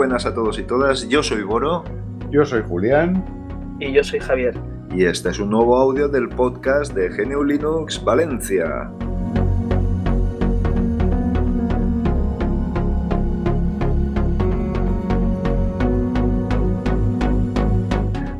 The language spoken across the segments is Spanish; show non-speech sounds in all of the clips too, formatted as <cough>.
Buenas a todos y todas. Yo soy Boro. Yo soy Julián. Y yo soy Javier. Y este es un nuevo audio del podcast de GNU Linux Valencia.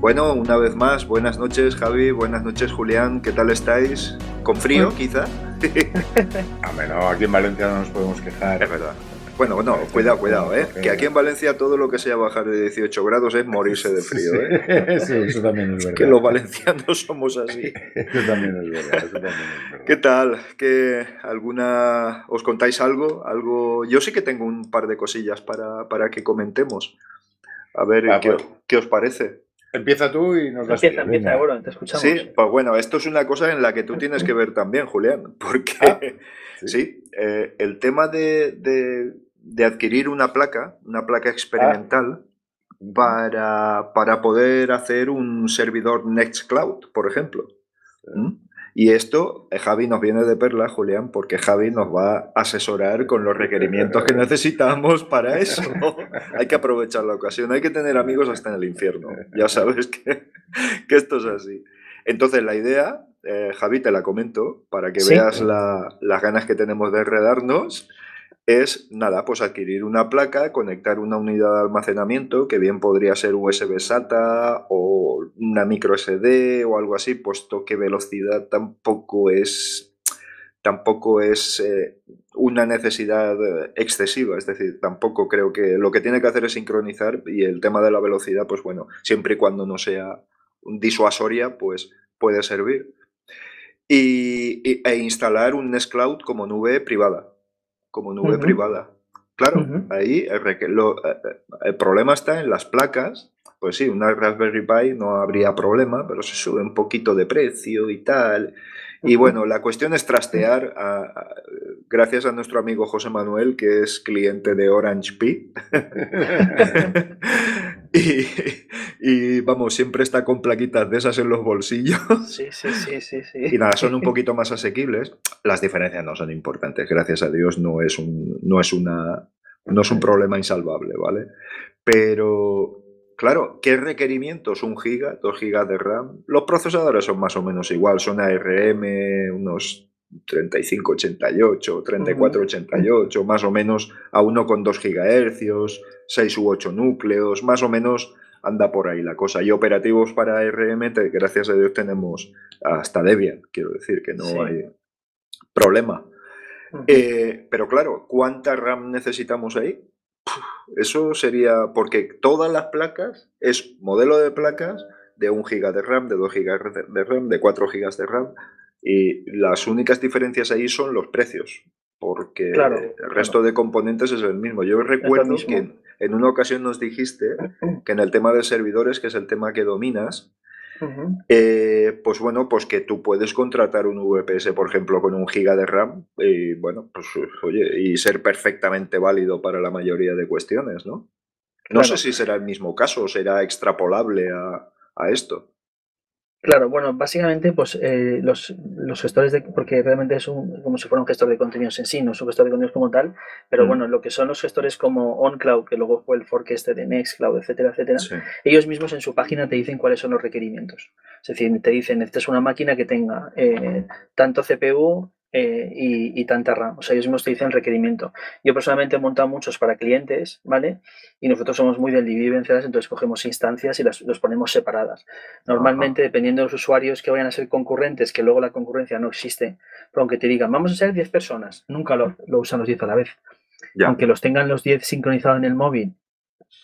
Bueno, una vez más, buenas noches Javi, buenas noches Julián, ¿qué tal estáis? ¿Con frío quizá? <laughs> A menos, aquí en Valencia no nos podemos quejar. Es verdad. Bueno, no, cuidado, cuidado, ¿eh? Que aquí en Valencia todo lo que sea bajar de 18 grados es morirse de frío, ¿eh? <laughs> sí, eso también es verdad. Que los valencianos somos así. <laughs> Eso también es verdad, eso también es verdad. ¿Qué tal? ¿Qué, alguna, ¿Os contáis algo? algo? Yo sí que tengo un par de cosillas para, para que comentemos. A ver, Ah, ¿qué, pues. qué os parece? Empieza tú y nos das Empieza, empieza, bueno, te escuchamos. Sí, pues bueno, esto es una cosa en la que tú tienes que ver también, Julián, porque Ah, <laughs> sí, sí. eh, el tema de, de- de adquirir una placa, una placa experimental, para, para poder hacer un servidor Nextcloud, por ejemplo. ¿Mm? Y esto, eh, Javi nos viene de perla, Julián, porque Javi nos va a asesorar con los requerimientos que <laughs> necesitamos para <laughs> eso. hay que aprovechar la ocasión, hay que tener amigos hasta en el infierno. Ya sabes que, <laughs> que esto es así. Entonces, la idea, eh, Javi, te la comento para que Sí. veas la- las ganas que tenemos de enredarnos. Es nada, pues adquirir una placa, conectar una unidad de almacenamiento, que bien podría ser USB SATA o una micro SD o algo así, puesto que velocidad tampoco es tampoco es eh, una necesidad eh, excesiva, es decir, tampoco creo que lo que tiene que hacer es sincronizar y el tema de la velocidad, pues bueno, siempre y cuando no sea disuasoria, pues puede servir. Y, e instalar un Nextcloud como nube privada, como nube privada. Claro, ahí el, reque- lo- eh, eh, el problema está en las placas. Pues sí, una Raspberry Pi no habría problema, pero se sube un poquito de precio y tal. Y bueno, la cuestión es trastear, a- a- gracias a nuestro amigo José Manuel, que es cliente de Orange Pi. <laughs> <laughs> <laughs> y, y, vamos, siempre está con plaquitas de esas en los bolsillos. Sí, sí, sí, sí, sí. Y nada, son un <laughs> poquito más asequibles. Las diferencias no son importantes, gracias a Dios no es un, no es una, no es un problema insalvable, ¿vale? Pero, claro, ¿qué requerimientos? ¿Un giga? ¿Dos gigas de RAM? Los procesadores son más o menos igual, son ARM, unos 3588, 3488, más o menos a uno con 2 gigahercios, 6 u 8 núcleos, más o menos anda por ahí la cosa. Y operativos para te- gracias a Dios tenemos hasta Debian, quiero decir que no Sí. hay problema. Ujú. Eh, pero claro, ¿cuánta RAM necesitamos ahí? Eso sería porque todas las placas es modelo de placas de 1 GB de RAM, de 2 GB de RAM, de 4 GB de RAM y las únicas diferencias ahí son los precios, porque Claro, el resto de componentes es el mismo. Yo recuerdo que en, en una ocasión nos dijiste <clears throat> que en el tema de servidores, que es el tema que dominas, eh, pues bueno, pues que tú puedes contratar un VPS, por ejemplo, con un giga de RAM y bueno, pues oye, y ser perfectamente válido para la mayoría de cuestiones, ¿no? No Claro. sé si será el mismo caso, será extrapolable a, a esto. Claro, bueno, básicamente, pues eh, los, los gestores de, porque realmente es un, como si fuera un gestor de contenidos en sí, no es un gestor de contenidos como tal, pero Mm. bueno, lo que son los gestores como OnCloud, que luego fue el fork este de Nextcloud, etcétera, etcétera, Sí. ellos mismos en su página te dicen cuáles son los requerimientos. Es decir, te dicen, necesitas una máquina que tenga eh, tanto CPU eh, y, y tanta RAM. O sea, ellos mismos te dicen requerimiento. Yo personalmente he montado muchos para clientes, ¿vale? Y nosotros somos muy del dividir vencerás, entonces cogemos instancias y las los ponemos separadas. Normalmente, dependiendo de los usuarios que vayan a ser concurrentes, que luego la concurrencia no existe, pero aunque te digan, vamos a ser 10 personas, nunca lo, lo usan los 10 a la vez Ya. aunque los tengan los 10 sincronizados en el móvil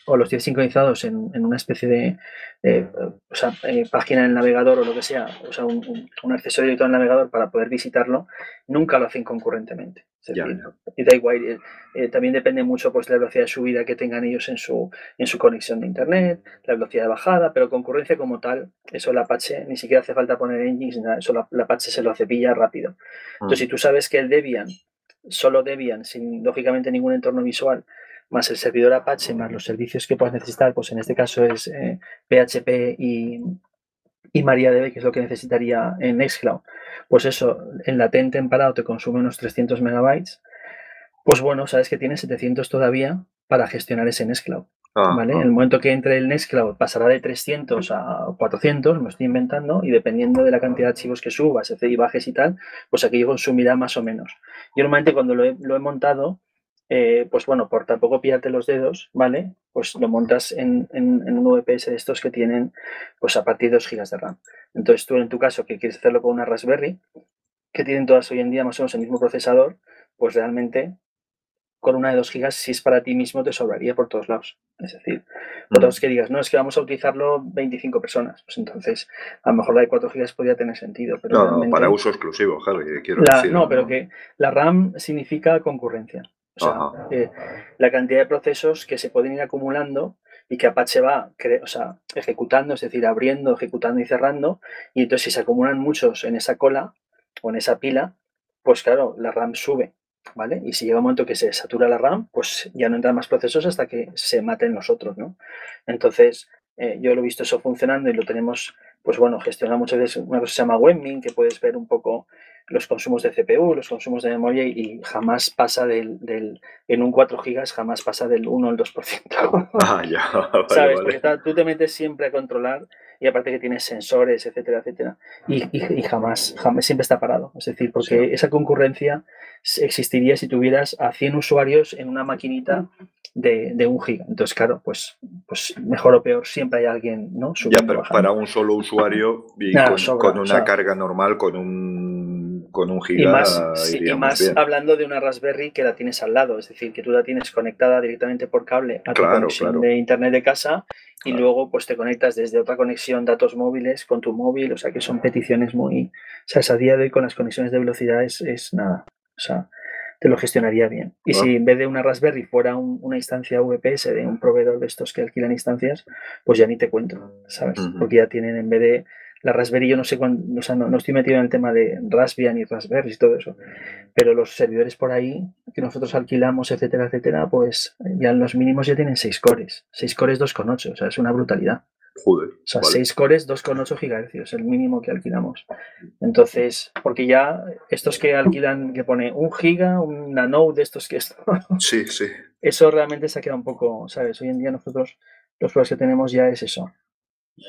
o los 10 sincronizados en, en una especie de eh, o sea, eh, página en el navegador o lo que sea, o sea, un, un- un accesorio de todo el navegador para poder visitarlo, nunca lo hacen concurrentemente. Decir, y da igual, eh, eh, también depende mucho pues, de la velocidad de subida que tengan ellos en su, en su conexión de internet, la velocidad de bajada, pero concurrencia como tal, eso el Apache ni siquiera hace falta poner engines, nada, eso la- el Apache se lo cepilla rápido. Entonces, si tú sabes que el Debian, solo Debian, sin lógicamente ningún entorno visual, más el servidor Apache, más los servicios que puedas necesitar, pues en este caso es eh, PHP y, y MariaDB, que es lo que necesitaría en Nextcloud, pues eso, en latente en parado te consume unos 300 megabytes, pues bueno, sabes que tienes 700 todavía para gestionar ese Nextcloud. ¿vale? En el momento que entre el Nextcloud pasará de 300 a 400, me estoy inventando, y dependiendo de la cantidad de archivos que subas, etc. y bajes y tal, pues aquello consumirá más o menos. Yo normalmente cuando lo he, montado, eh, pues bueno, por tampoco pillarte los dedos, ¿vale? Pues lo montas en, un VPS de estos que tienen, pues a partir de 2 GB de RAM. Entonces tú en tu caso que quieres hacerlo con una Raspberry, que tienen todas hoy en día más o menos el mismo procesador, pues realmente con una de 2 gigas, si es para ti mismo, te sobraría por todos lados. Es decir, por que digas, no, es que vamos a utilizarlo 25 personas. Pues entonces, a lo mejor la de 4 gigas podría tener sentido. Pero no, no, para uso exclusivo, Javi, quiero decir. No, pero que la RAM significa concurrencia. O sea, eh, la cantidad de procesos que se pueden ir acumulando y que Apache va o sea, ejecutando, es decir, abriendo, ejecutando y cerrando. Y entonces, si se acumulan muchos en esa cola o en esa pila, pues claro, la RAM sube. ¿vale? Y si llega un momento que se satura la RAM, pues ya no entran más procesos hasta que se maten los otros, ¿no? Entonces, eh, yo lo he visto eso funcionando y lo tenemos, pues bueno, gestionado muchas veces una cosa que se llama Webmin, que puedes ver un poco los consumos de CPU, los consumos de memoria y, jamás pasa del, del, en un 4 gigas, jamás pasa del 1 al 2%. <laughs> Ah, ya, <laughs> <laughs> ¿Sabes? Porque tú te metes siempre a controlar y aparte que tienes sensores, etcétera, etcétera, y, y, jamás, jamás, siempre está parado. Es decir, porque esa concurrencia existiría si tuvieras a 100 usuarios en una maquinita de, de, un giga. Entonces, claro, pues, pues mejor o peor, siempre hay alguien, ¿no? ya, pero para un solo usuario y con, una carga normal, con un, con un giga. Y más, y más hablando de una Raspberry que la tienes al lado, es decir, que tú la tines conectada directamente por cable a tu conexión de internet de casa y luego pues te conectas desde otra conexión datos móviles con tu móvil, o sea que son peticiones muy... O sea, a día de hoy con las conexiones de velocidad es, es nada, o sea, te lo gestionaría bien. Y si en vez de una Raspberry fuera una instancia VPS de un proveedor de estos que alquilan instancias, pues ya ni te cuento, ¿sabes? Porque ya tienen en vez de la Raspberry, yo no sé cuándo, o sea, no, estoy metido en el tema de Raspbian y Raspberry y todo eso, pero los servidores por ahí que nosotros alquilamos, etcétera, etcétera, pues ya los mínimos ya tienen 6 cores, 6 cores 2,8, o sea, es una brutalidad. Joder, o sea, 6 cores, 2,8 GHz, el mínimo que alquilamos. Entonces, porque ya estos que alquilan, que pone un giga, un nano de estos que esto. <laughs> Sí, sí. Eso realmente se ha quedado un poco, ¿sabes? Hoy en día nosotros, los pruebas que tenemos ya es eso.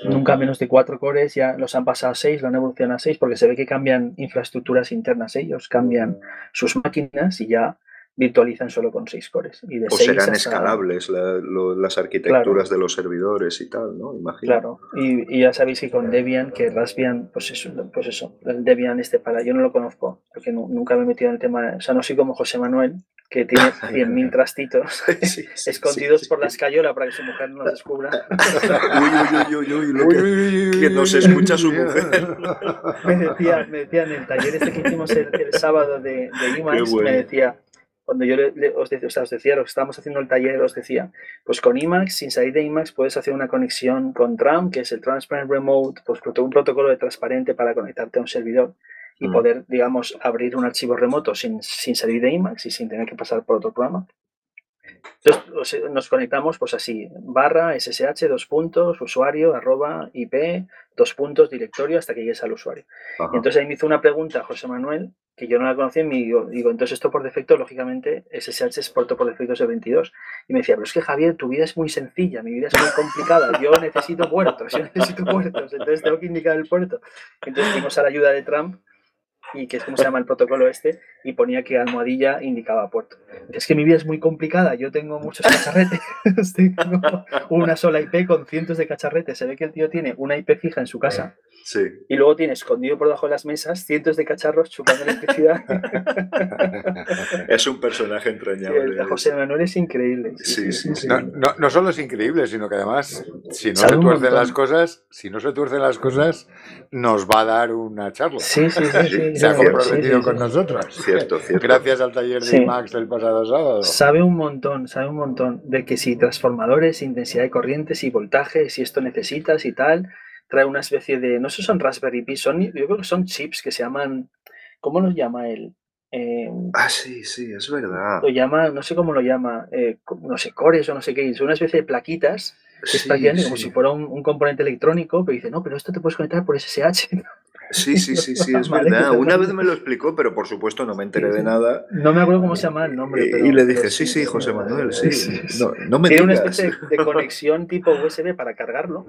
Nunca menos de 4 cores, ya los han pasado a 6, lo han evolucionado a 6, porque se ve que cambian infraestructuras internas ellos, cambian sus máquinas y ya virtualizan solo con 6 cores. Y o serán escalables las arquitecturas de los servidores y tal, ¿no? Imagino. Claro, y, ya sabéis que con Debian, que Raspbian, pues eso, pues eso, el Debian este para, yo no lo conozco, porque nunca me he metido en el tema, o sea, no soy como José Manuel, que tiene <laughs> 100.000 trastitos <laughs> escondidos por la escayola para que su mujer no los descubra. <laughs> uy, uy, uy, uy, uy, que, no se escucha su mujer. me, decía, me decía en el taller este que hicimos el, sábado de, de IMAX, me decía, cuando yo os, decía, os decía, lo que estábamos haciendo el taller, os decía, pues con Emacs, sin salir de Emacs, puedes hacer una conexión con TRAM, que es el Transparent Remote, pues un protocolo de transparente para conectarte a un servidor y mm. poder, digamos, abrir un archivo remoto sin, sin salir de Emacs y sin tener que pasar por otro programa. Entonces nos conectamos pues así, barra SSH, dos puntos, usuario, arroba, IP, dos puntos, directorio, hasta que llegues al usuario. entonces ahí me hizo una pregunta José Manuel, que yo no la conocía, y me digo, digo, entonces esto por defecto, lógicamente, SSH es puerto por defecto de 22. Y me decía, pero es que Javier, tu vida es muy sencilla, mi vida es muy complicada, yo necesito puertos, yo necesito puertos, entonces tengo que indicar el puerto. Entonces fuimos a la ayuda de Trump y que es como se llama el protocolo este, y ponía que almohadilla indicaba puerto. Es que mi vida es muy complicada, yo tengo muchos cacharretes, <laughs> tengo una sola IP con cientos de cacharretes, se ve que el tío tiene una IP fija en su casa, sí. y luego tiene escondido por debajo de las mesas cientos de cacharros chupando electricidad. <laughs> es un personaje entrañable. José Manuel es increíble. Sí, sí, sí. No, no, solo es increíble, sino que además, si no se tuercen las cosas, si no se tuercen las cosas, nos va a dar una charla. Sí, sí, sí <laughs> se ha comprometido con nosotros. Cierto, cierto. Gracias al taller de Max del pasado sábado. Sabe un montón, sabe un montón de que si transformadores, intensidad de corrientes y voltaje, si esto necesitas y tal, trae una especie de, no sé, son Raspberry Pi, son, yo creo que son chips que se llaman, ¿cómo los llama él? Eh, ah, sí, sí, es verdad. Lo llama, no sé cómo lo llama, eh, no sé, cores o no sé qué, son una especie de plaquitas que es prácticamente como si fuera un, componente electrónico, pero dice, no, pero esto te puedes conectar por SSH. <laughs> Sí, sí, sí, sí, es <laughs> verdad. Una vez me lo explicó, pero por supuesto no me enteré de nada. No me acuerdo cómo se llama el nombre. y le dije, sí, sí, José Manuel, sí. No, no me Tiene una especie de conexión tipo USB para cargarlo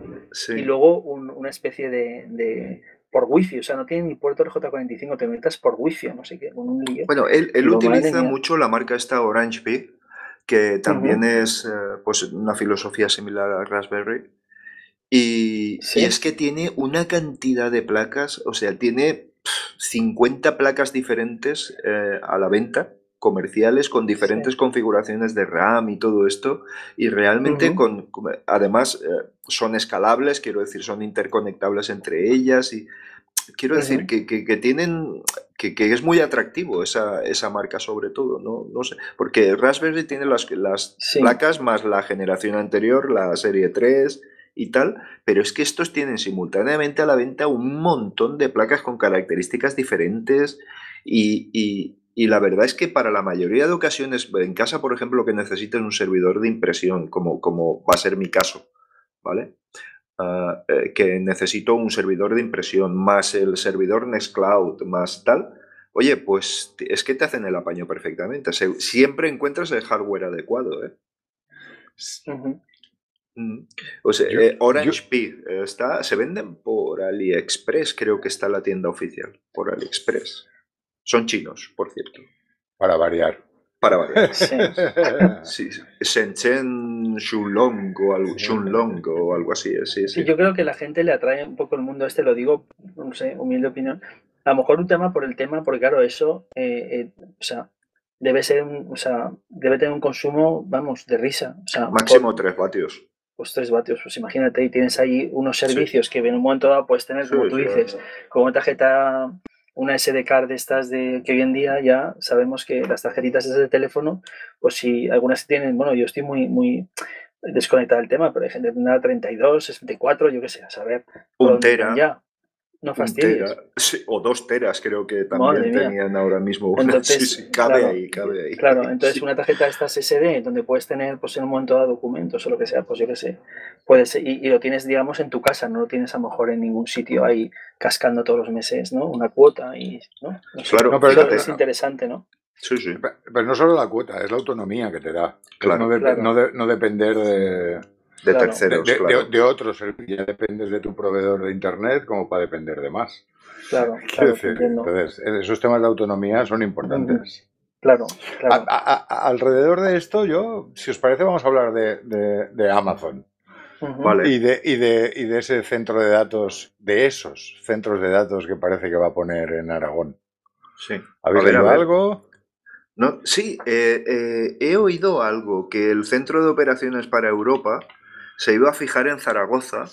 y luego una especie de, por wifi, o sea, no tiene ni puerto RJ45, te metas por wifi, no sé qué, con un lío. Bueno, él, él utiliza mucho la marca esta Orange Pi, que también es eh, pues una filosofía similar a Raspberry y, es que tiene una cantidad de placas, o sea, tiene 50 placas diferentes eh, a la venta, comerciales, con diferentes configuraciones de RAM y todo esto, y realmente con, además eh, son escalables, quiero decir, son interconectables entre ellas y quiero decir que, tienen, que, es muy atractivo esa, esa, marca sobre todo, ¿no? no sé, porque Raspberry tiene las, las placas más la generación anterior, la serie 3, y tal, pero es que estos tienen simultáneamente a la venta un montón de placas con características diferentes y, la verdad es que para la mayoría de ocasiones, en casa, por ejemplo, que necesiten un servidor de impresión, como, como va a ser mi caso, ¿vale? Ah, eh, que necesito un servidor de impresión, más el servidor Nextcloud, más tal, oye, pues es que te hacen el apaño perfectamente. siempre encuentras el hardware adecuado, ¿eh? Mm. O sea, eh, Orange Pi está, se venden por AliExpress, creo que está la tienda oficial, por AliExpress. Son chinos, por cierto. Para variar. Para variar. <laughs> Sí. Shenzhen Shulong o algo, Shunlong o algo así. Sí, sí. yo creo que la gente le atrae un poco el mundo este, lo digo, no sé, humilde opinión. A lo mejor un tema por el tema, porque claro, eso, eh, eh, o sea, debe ser, o sea, debe tener un consumo, vamos, de risa. O sea, Máximo 3 vatios pues 3 vatios, pues imagínate, y tienes ahí unos servicios que en un momento dado puedes tener, como tú dices, con una tarjeta, una SD card de estas de que hoy en día ya sabemos que las tarjetitas esas de teléfono, pues si algunas tienen, bueno, yo estoy muy, muy desconectado del tema, pero hay gente que tendrá 32, 64, yo qué sé, a saber. Un tera. Ya. No fastidies. o dos teras creo que también tenían ahora mismo <laughs> Entonces, sí, cabe ahí, cabe ahí. Claro, entonces una tarjeta de estas SD donde puedes tener pues en un momento dado documentos o lo que sea, pues yo qué sé, puedes, y, y, lo tienes digamos en tu casa, no lo tienes a lo mejor en ningún sitio ahí cascando todos los meses, ¿no? Una cuota y, ¿no? claro, pero es interesante, ¿no? Sí, sí. Pero, no solo la cuota, es la autonomía que te da. Claro. No, no depender de de terceros. De, claro. de, otros, ya dependes de tu proveedor de Internet como para depender de más. Claro, <laughs> claro Entonces, esos temas de autonomía son importantes. Claro, claro. alrededor de esto, yo, si os parece, vamos a hablar de, Amazon. vale. y, de, y, de, y de ese centro de datos, de esos centros de datos que parece que va a poner en Aragón. Sí. ¿Habéis oído algo? No, sí, eh, eh, he oído algo, que el Centro de Operaciones para Europa se iba a fijar en Zaragoza,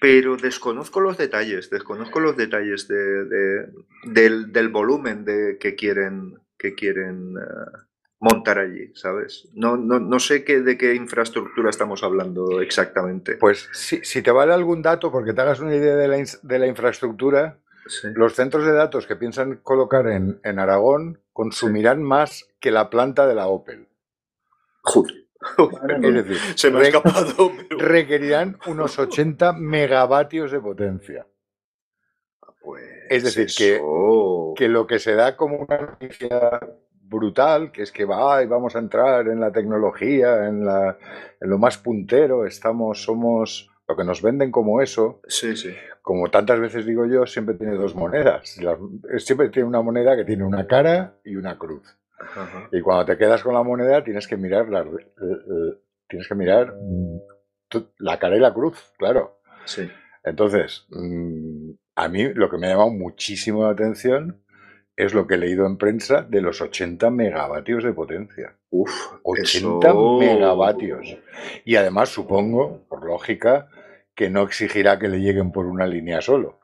pero desconozco los detalles, desconozco los detalles de, del, volumen de, que quieren, que quieren eh, montar allí, ¿sabes? No, no, sé qué, de qué infraestructura estamos hablando exactamente. Pues si, si te vale algún dato, porque te hagas una idea de la, de la infraestructura, los centros de datos que piensan colocar en, en Aragón consumirán más que la planta de la Opel. Joder. <laughs> Es decir, se me ha escapado. <laughs> Requerirán unos 80 megavatios de potencia. Pues es decir, que, que, lo que se da como una noticia brutal, que es que va y vamos a entrar en la tecnología, en, la, en lo más puntero, estamos, somos lo que nos venden como eso. Sí, sí. Como tantas veces digo yo, siempre tiene dos monedas. siempre tiene una moneda que tiene una cara y una cruz. Y cuando te quedas con la moneda tienes que mirar la, tienes que mirar mm, la cara y la cruz, claro. Sí. Entonces, mm, a mí lo que me ha llamado muchísimo la atención es lo que he leído en prensa de los 80 megavatios de potencia. Uf, 80 megavatios. Y además supongo, por lógica, que no exigirá que le lleguen por una línea solo.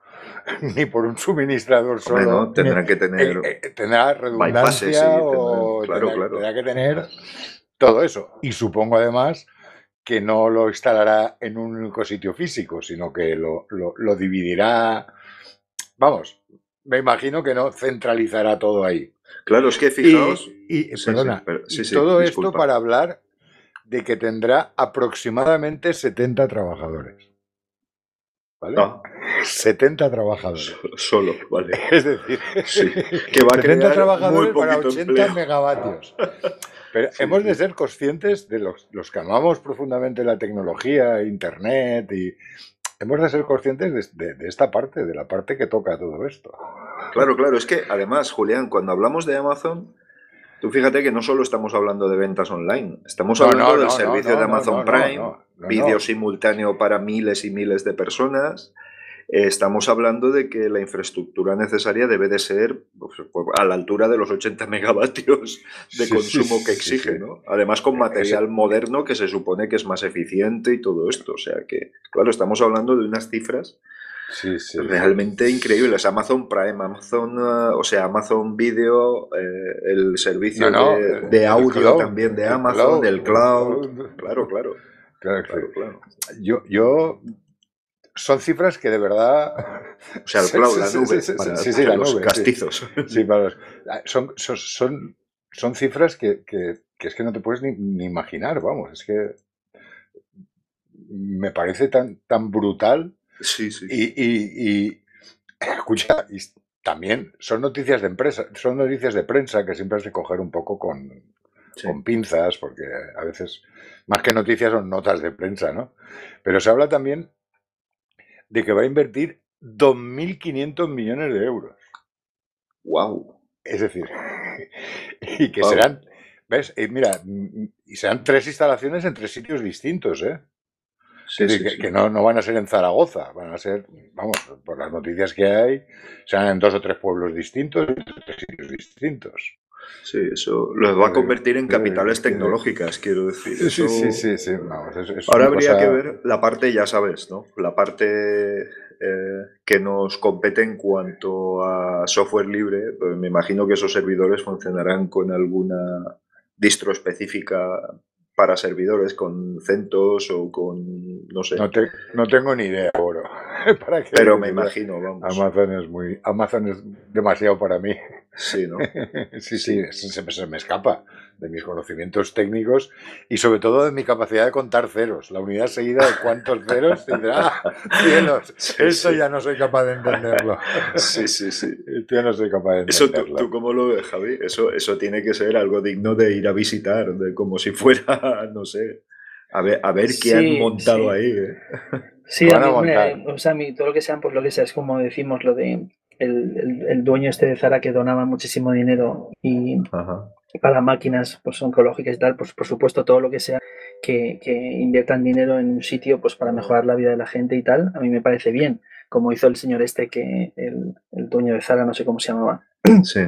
Ni por un suministrador solo. tendrá que tener. Eh, eh, tendrá redundancia o tendrá, que tener todo eso. Y supongo además que no lo instalará en un único sitio físico, sino que lo, lo, dividirá. Vamos, me imagino que no centralizará todo ahí. Claro, es que fijaos. Y, perdona, todo esto para hablar de que tendrá aproximadamente 70 trabajadores. ¿Vale? 70 trabajadores. Solo, vale. <laughs> Es decir, que va a 70 trabajadores para 80 megavatios. Pero hemos de ser conscientes de los, los que amamos profundamente la tecnología, Internet y hemos de ser conscientes de, esta parte, de la parte que toca todo esto. Claro, claro, es que además, Julián, cuando hablamos de Amazon, tú fíjate que no solo estamos hablando de ventas online, estamos hablando del servicio de Amazon Prime, vídeo simultáneo para miles y miles de personas, estamos hablando de que la infraestructura necesaria debe de ser pues, a la altura de los 80 megavatios de consumo que exige, ¿no? Además con material moderno que se supone que es más eficiente y todo esto. O sea que, claro, estamos hablando de unas cifras realmente increíbles. Amazon Prime, Amazon, uh, o sea, Amazon Video, eh, el servicio de, audio también de Amazon, del cloud. Claro, claro. <laughs> Claro, claro, claro. Yo, yo son cifras que de verdad. O sea, el <laughs> cloud, la nube. Sí, sí, la los castizos. Sí, son, son, son, cifras que, que, es que no te puedes ni, imaginar, vamos. Es que me parece tan, tan brutal. Sí, sí. Y, y, y <laughs> escucha, y también son noticias de empresa, son noticias de prensa que siempre has de coger un poco con, con pinzas, porque a veces, más que noticias, son notas de prensa, ¿no? Pero se habla también de que va a invertir 2.500 millones de euros. ¡Wow! Es decir, <laughs> y que serán, ¿ves? Y mira, y serán tres instalaciones en tres sitios distintos, ¿eh? Sí, sí, que, no, no, van a ser en Zaragoza, van a ser, vamos, por las noticias que hay, serán en dos o tres pueblos distintos, en tres sitios distintos. Sí, eso lo va a convertir en capitales tecnológicas, quiero decir. Sí, sí, sí, sí. Ahora habría que ver la parte, ya sabes, ¿no? La parte eh, que nos compete en cuanto a software libre. Pues me imagino que esos servidores funcionarán con alguna distro específica para servidores con CentOS o con no sé. No, no tengo ni idea, <laughs> Oro. Pero me imagino, vamos. Amazon es muy Amazon es demasiado para mí. Sí, ¿no? <laughs> sí, sí, se, me escapa de mis conocimientos técnicos y sobre todo de mi capacidad de contar ceros. La unidad seguida de cuántos <laughs> ceros tendrá. Cielos, eso ya no soy capaz de entenderlo. Sí, sí, sí. Esto ya no soy capaz de entenderlo. Eso tú, cómo lo ves, Javi? Eso, eso tiene que ser algo digno de ir a visitar, de como si fuera, no sé, a ver, a ver qué han montado ahí. ¿eh? Sí, a mí, o sea, a mí todo lo que sean, pues lo que sea, es como decimos lo de el, dueño este de Zara que donaba muchísimo dinero y para máquinas pues oncológicas y tal, pues por supuesto todo lo que sea que, inviertan dinero en un sitio pues para mejorar la vida de la gente y tal, a mí me parece bien, como hizo el señor este que el, el dueño de Zara, no sé cómo se llamaba. Sí.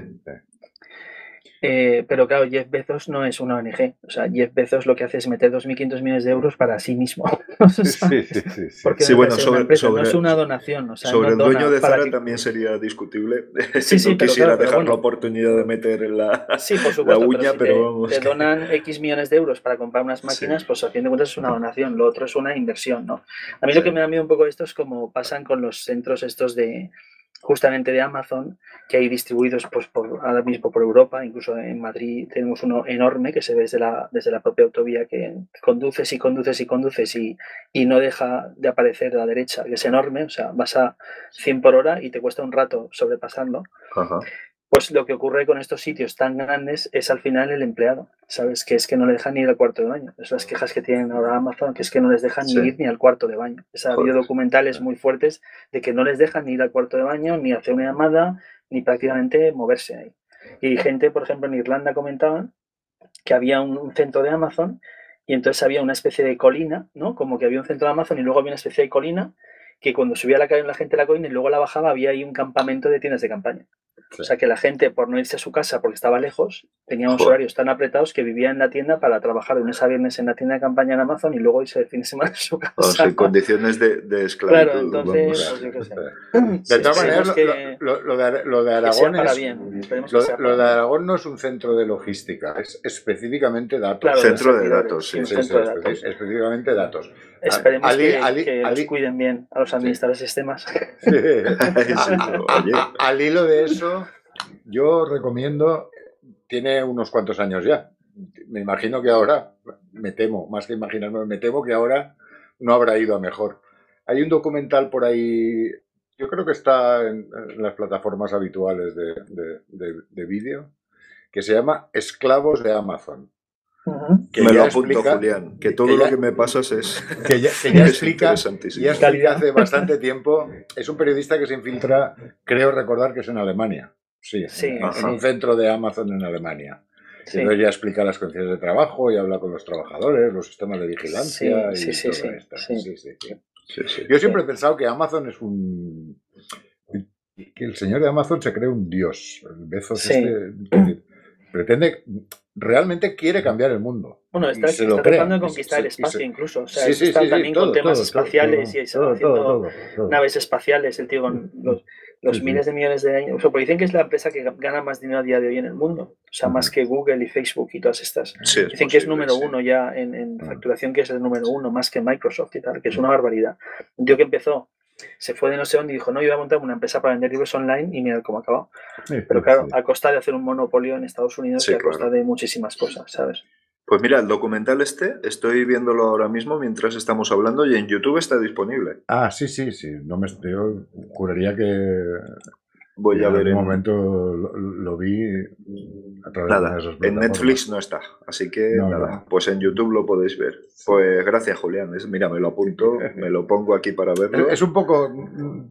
Eh, pero claro, Jeff Bezos no es una ONG. O sea, Jeff Bezos lo que hace es meter 2.500 millones de euros para sí mismo. <laughs> sí, sí, sí, sí. Porque bueno, sobre, no es una donación. sobre el dueño de Zara también sería discutible. <laughs> Sí, sí, no quisiera dejar la oportunidad de meter en la, <laughs> sí, por supuesto, la uña, pero, te, donan X millones de euros para comprar unas máquinas, pues a fin de cuentas es una donación. Lo otro es una inversión, ¿no? A mí lo que me da miedo un poco esto es como pasan con los centros estos de justamente de Amazon, que hay distribuidos pues, por, ahora mismo por Europa, incluso en Madrid tenemos uno enorme que se ve desde la, desde la propia autovía que conduces y conduces y conduces y, y no deja de aparecer a la derecha, que es enorme, o sea, vas a 100 por hora y te cuesta un rato sobrepasarlo. Pues lo que ocurre con estos sitios tan grandes es al final el empleado, ¿sabes? Que es que no le dejan ni ir al cuarto de baño. Es las quejas que tienen ahora Amazon, que es que no les dejan ni ir ni al cuarto de baño. Ha habido documentales muy fuertes de que no les dejan ni ir al cuarto de baño, ni hacer una llamada, ni prácticamente moverse ahí. Y gente, por ejemplo, en Irlanda comentaban que había un centro de Amazon y entonces había una especie de colina, ¿no? Como que había un centro de Amazon y luego había una especie de colina que cuando subía la, la gente la colina y luego la bajaba había ahí un campamento de tiendas de campaña. O sea que la gente, por no irse a su casa porque estaba lejos, tenía unos horarios tan apretados que vivía en la tienda para trabajar de lunes a viernes en la tienda de campaña en Amazon y luego irse de fin de semana a su casa. O sea, en condiciones de, de esclavitud. Claro, entonces, pues De todas maneras, lo, de, lo, de, Aragón es, bien. Lo, de Aragón no es un centro de logística, es específicamente datos. centro de datos, sí. centro de datos. Específicamente datos. Esperemos que, cuiden bien a los administradores de sistemas. <laughs> al hilo de eso, yo recomiendo, tiene unos cuantos años ya. Me imagino que ahora, me temo, más que imaginarme, me temo que ahora no habrá ido a mejor. Hay un documental por ahí, yo creo que está en, las plataformas habituales de, vídeo, que se llama Esclavos de Amazon. Que me lo apunto, Julián, que todo lo que me pasas es. Que ya, que ya explica, ya explica hace bastante tiempo. Es un periodista que se infiltra, creo recordar que es en Alemania. Sí, en, un centro de Amazon en Alemania. Sí. Entonces ya explica las condiciones de trabajo y habla con los trabajadores, los sistemas de vigilancia y todo esto. Yo siempre he pensado que Amazon es un... que el señor de Amazon se cree un dios. El Bezos este, pretende, realmente quiere cambiar el mundo. Bueno, está, tratando de conquistar el espacio incluso. O sea, está también con temas espaciales y haciendo naves espaciales, el tío con los los miles de millones de años. O sea, dicen que es la empresa que gana más dinero a día de hoy en el mundo. O sea, más que Google y Facebook y todas estas. dicen que es número uno ya en, facturación, que es el número uno, más que Microsoft y tal, que es una barbaridad. Un tío que empezó, se fue de no sé dónde y dijo, no, yo voy a montar una empresa para vender libros online y mira cómo ha acabado. Pero claro, a costa de hacer un monopolio en Estados Unidos y a costa de muchísimas cosas, ¿sabes? Pues mira, el documental este, estoy viéndolo ahora mismo mientras estamos hablando y en YouTube está disponible. Ah, sí, sí, sí. No me, yo juraría que voy a ver en un momento lo, vi a través nada, de esos en Netflix no está, así que nada, pues en YouTube lo podéis ver. Pues gracias, Julián. mira, me lo apunto, <laughs> me lo pongo aquí para verlo. Es un poco,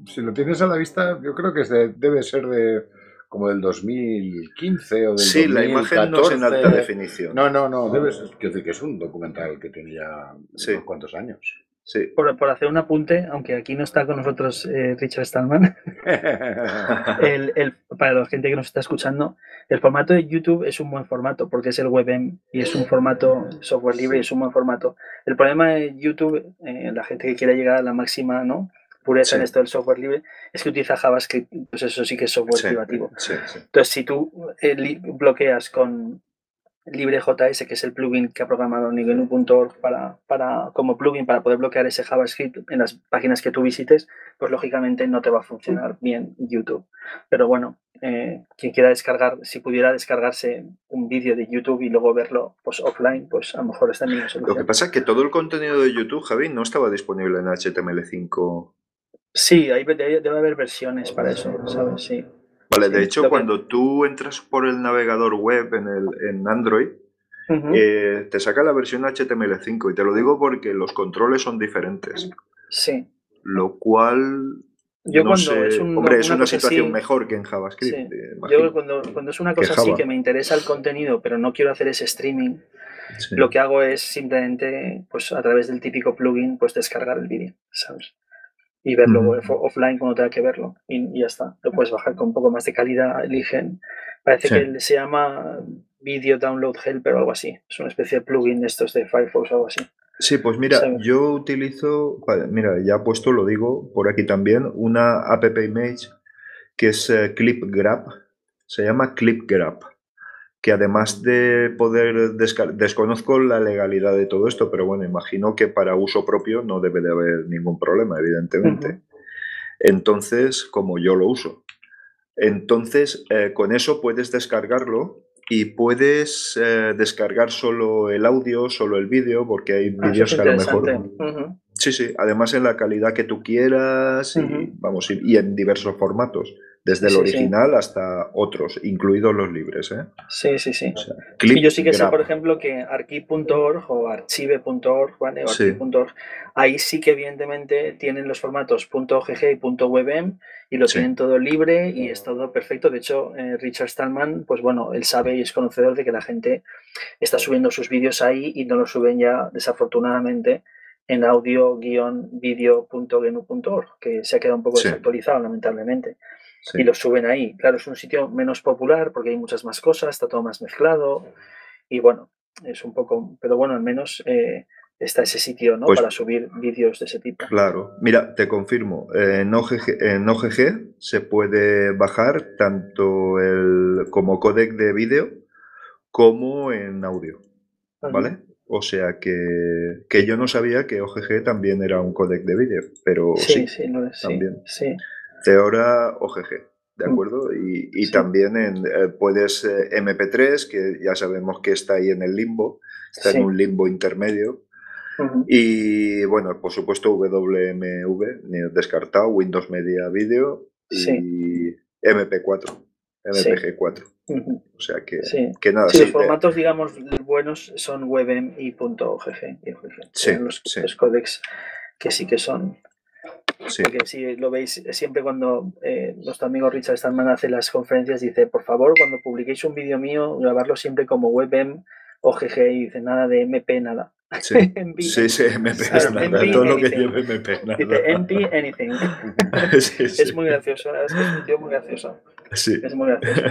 si lo tienes a la vista, yo creo que debe ser de como del 2015 o del sí, la imagen no es en alta definición. No, no, no, debe ser, quiero decir que es un documental que tenía unos cuantos años. Sí. Por, por, hacer un apunte, aunque aquí no está con nosotros eh, Richard Stallman, <laughs> el, el, para la gente que nos está escuchando, el formato de YouTube es un buen formato porque es el WebM y es un formato software libre y es un buen formato. El problema de YouTube, eh, la gente que quiera llegar a la máxima, ¿no? pureza en esto del software libre, es que utiliza JavaScript, pues eso sí que es software privativo. Entonces, si tú eh, bloqueas con LibreJS, que es el plugin que ha programado Nigenu.org para, para, como plugin para poder bloquear ese JavaScript en las páginas que tú visites, pues lógicamente no te va a funcionar bien YouTube. Pero bueno, eh, quien quiera descargar, si pudiera descargarse un vídeo de YouTube y luego verlo pues, offline, pues a lo mejor está bien. Lo que pasa es que todo el contenido de YouTube, Javi, no estaba disponible en HTML5 Sí, hay, debe, haber versiones para eso, ¿sabes? Sí. Vale, de hecho, cuando tú entras por el navegador web en, el, en Android, eh, te saca la versión HTML5 y te lo digo porque los controles son diferentes. Sí. Lo cual yo no cuando es hombre, es una, situación mejor que en JavaScript. Yo cuando, cuando, es una cosa así que me interesa el contenido, pero no quiero hacer ese streaming, lo que hago es simplemente, pues a través del típico plugin, pues descargar el vídeo, ¿sabes? Y verlo offline cuando tenga que verlo y, ya está. Lo puedes bajar con un poco más de calidad, eligen. Parece que se llama Video Download Helper o algo así. Es una especie de plugin de estos de Firefox o algo así. Sí, pues mira, yo utilizo, mira, ya puesto, lo digo por aquí también, una app image que es eh, ClipGrab, se llama ClipGrab que además de poder descargar, desconozco la legalidad de todo esto, pero bueno, imagino que para uso propio no debe de haber ningún problema, evidentemente. Entonces, como yo lo uso. Entonces, eh, con eso puedes descargarlo y puedes eh, descargar solo el audio, solo el vídeo, porque hay ah, vídeos que a lo mejor... Sí, sí, además en la calidad que tú quieras y, vamos, y en diversos formatos. Desde el original hasta otros, incluidos los libres. ¿eh? Sí, sí, sí. yo sí que sé, por ejemplo, que archive.org o archive.org, ¿vale? ahí sí que evidentemente tienen los formatos .ogg y .webm y lo tienen todo libre y es todo perfecto. De hecho, eh, Richard Stallman, pues bueno, él sabe y es conocedor de que la gente está subiendo sus vídeos ahí y no los suben ya, desafortunadamente, en audio-video.genu.org, que se ha quedado un poco desactualizado, lamentablemente y lo suben ahí. Claro, es un sitio menos popular porque hay muchas más cosas, está todo más mezclado y bueno, es un poco, pero bueno, al menos eh, está ese sitio ¿no? Pues para subir vídeos de ese tipo. Claro, mira, te confirmo, en OGG, en OGG se puede bajar tanto el como codec de vídeo como en audio, ¿vale? O sea que, que, yo no sabía que OGG también era un codec de vídeo, pero sí, sí, no es, también. Sí, Teora OGG, ¿de mm. acuerdo? Y, también en, eh, puedes MP3, eh, que ya sabemos que está ahí en el limbo, está en un limbo intermedio. Y bueno, por supuesto WMV, descartado, Windows Media Video y MP4. MPG4. O sea que, que nada. Sí, los formatos, digamos, buenos son WebM y .gg. Sí, los, los codecs que sí que son. Porque si lo veis, siempre cuando eh, nuestro amigo Richard Stallman hace las conferencias, dice, por favor, cuando publiquéis un vídeo mío, grabarlo siempre como WebM o GG y dice nada de MP, nada. Sí, <laughs> sí, sí, MP, nada, todo lo que lleve MP, nada. Dice MP, anything. <laughs> <laughs> es muy gracioso, es un tío muy gracioso. Sí. Es muy gracioso.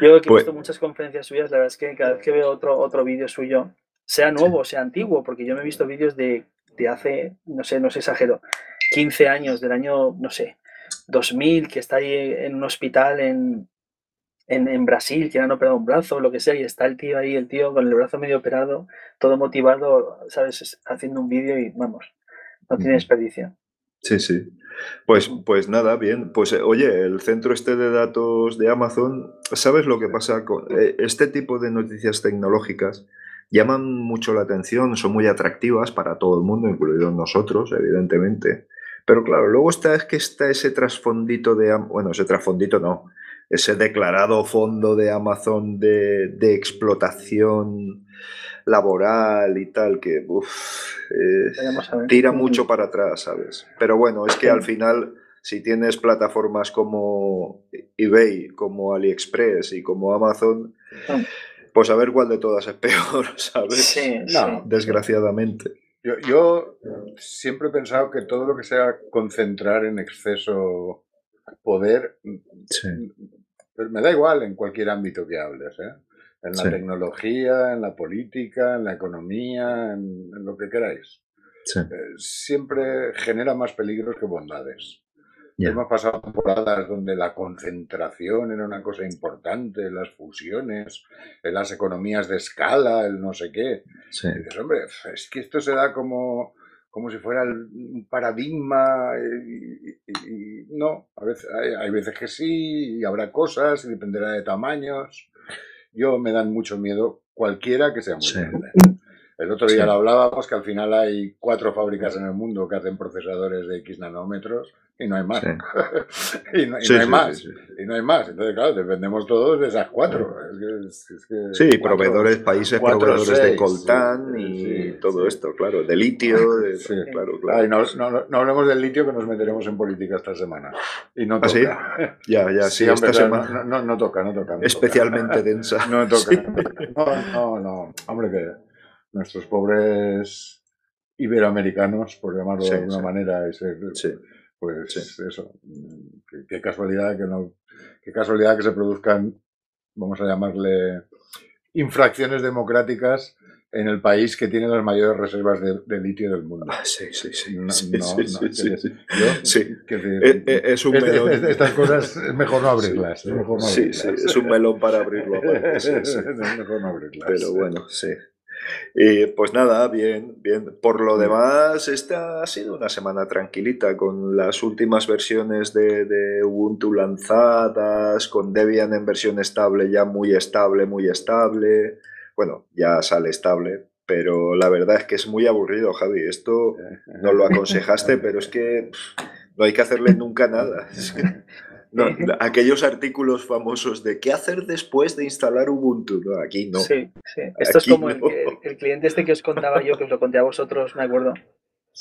Yo que he pues visto muchas conferencias suyas, la verdad es que cada vez que veo otro, otro vídeo suyo, sea nuevo sea antiguo, porque yo me he visto vídeos de, de hace, no sé, no sé exagero, 15 años, del año, no sé, 2000, que está ahí en un hospital en, en, Brasil, que han operado un brazo, lo que sea, y está el tío ahí, el tío con el brazo medio operado, todo motivado, ¿sabes? Haciendo un vídeo y vamos, no tiene desperdicio. Sí, sí. Pues, pues nada, bien. Pues eh, oye, el centro este de datos de Amazon, ¿sabes lo que pasa con eh, este tipo de noticias tecnológicas? Llaman mucho la atención, son muy atractivas para todo el mundo, incluidos nosotros, evidentemente. Pero claro, luego está es que está ese trasfondito de, bueno, ese trasfondito no, ese declarado fondo de Amazon de, explotación laboral y tal, que tira mucho para atrás, ¿sabes? Pero bueno, es que al final, si tienes plataformas como eBay, como AliExpress y como Amazon, ah. pues a ver cuál de todas es peor, <laughs> ¿sabes? Sí, Desgraciadamente. Yo, yo siempre he pensado que todo lo que sea concentrar en exceso poder sí. Pero me da igual en cualquier ámbito que hables, ¿eh? En la tecnología, en la política, en la economía, en, lo que queráis. Eh, siempre genera más peligros que bondades. Hemos pasado temporadas donde la concentración era una cosa importante, las fusiones, las economías de escala, el no sé qué. Y dices, hombre, es que esto se da como como si fuera un paradigma eh, y, no, a veces, hay, veces que sí y habrá cosas y dependerá de tamaños. Yo me dan mucho miedo cualquiera que sea muy grande. El otro día lo hablábamos que al final hay cuatro fábricas en el mundo que hacen procesadores de X nanómetros y no hay más. <laughs> y no, hay más. Y no hay más. Entonces, claro, dependemos todos de esas cuatro. sí, proveedores, países proveedores de coltán y todo esto, claro, de litio. claro, claro. no, no, hablemos del litio que nos meteremos en política esta semana. Y no ¿Ah, toca. Ya, ya, <laughs> sí, esta semana. No, toca, no toca. especialmente densa. <laughs> No toca. No, no, no. Hombre, que nuestros pobres iberoamericanos, por llamarlo de alguna manera, pues eso, qué, casualidad que no, qué casualidad que se produzcan, vamos a llamarle, infracciones democráticas en el país que tiene las mayores reservas de, litio del mundo. sí, sí, sí. Es un melón. Estas cosas es mejor no abrirlas. Es mejor no abrirlas. Sí, sí, es un melón para abrirlo. <laughs> es mejor no abrirlas. Pero bueno, sí. Y pues nada, bien, bien. Por lo demás, esta ha sido una semana tranquilita con las últimas versiones de, Ubuntu lanzadas, con Debian en versión estable, ya muy estable, muy estable. Bueno, ya sale estable, pero la verdad es que es muy aburrido, Javi. Esto no lo aconsejaste, <laughs> pero es que no hay que hacerle nunca nada. <laughs> No, aquellos artículos famosos de qué hacer después de instalar Ubuntu. No, aquí no. Sí, sí. Esto es como el, cliente este que os contaba yo, que os lo conté a vosotros, me acuerdo.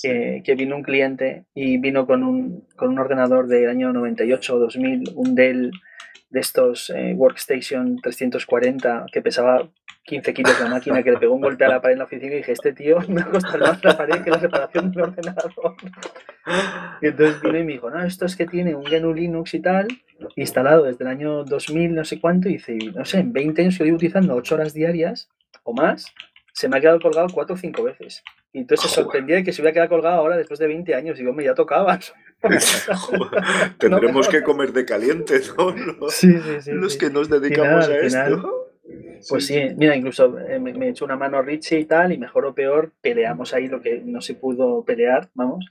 Que, vino un cliente y vino con un, con un ordenador del año 98 o 2000, un Dell de estos eh, Workstation 340 que pesaba 15 kilos la máquina que le pegó un golpe a la pared en la oficina y dije, este tío me va a costar más la pared que la reparación del ordenador. Y entonces vino y me dijo, no, esto es que tiene un GNU Linux y tal, instalado desde el año 2000, no sé cuánto, y dice, no sé, en 20 años que lo utilizando 8 horas diarias o más, se me ha quedado colgado 4 o 5 veces. Y entonces se sorprendía de que se hubiera quedado colgado ahora después de 20 años. Y digo, me ya tocabas. <laughs> Tendremos que comer de caliente, ¿no? Los, sí, sí, sí, los que nos dedicamos a esto. Pues sí, mira, incluso eh, me, me echó una mano Richie y tal, y mejor o peor, peleamos ahí lo que no se pudo pelear, vamos.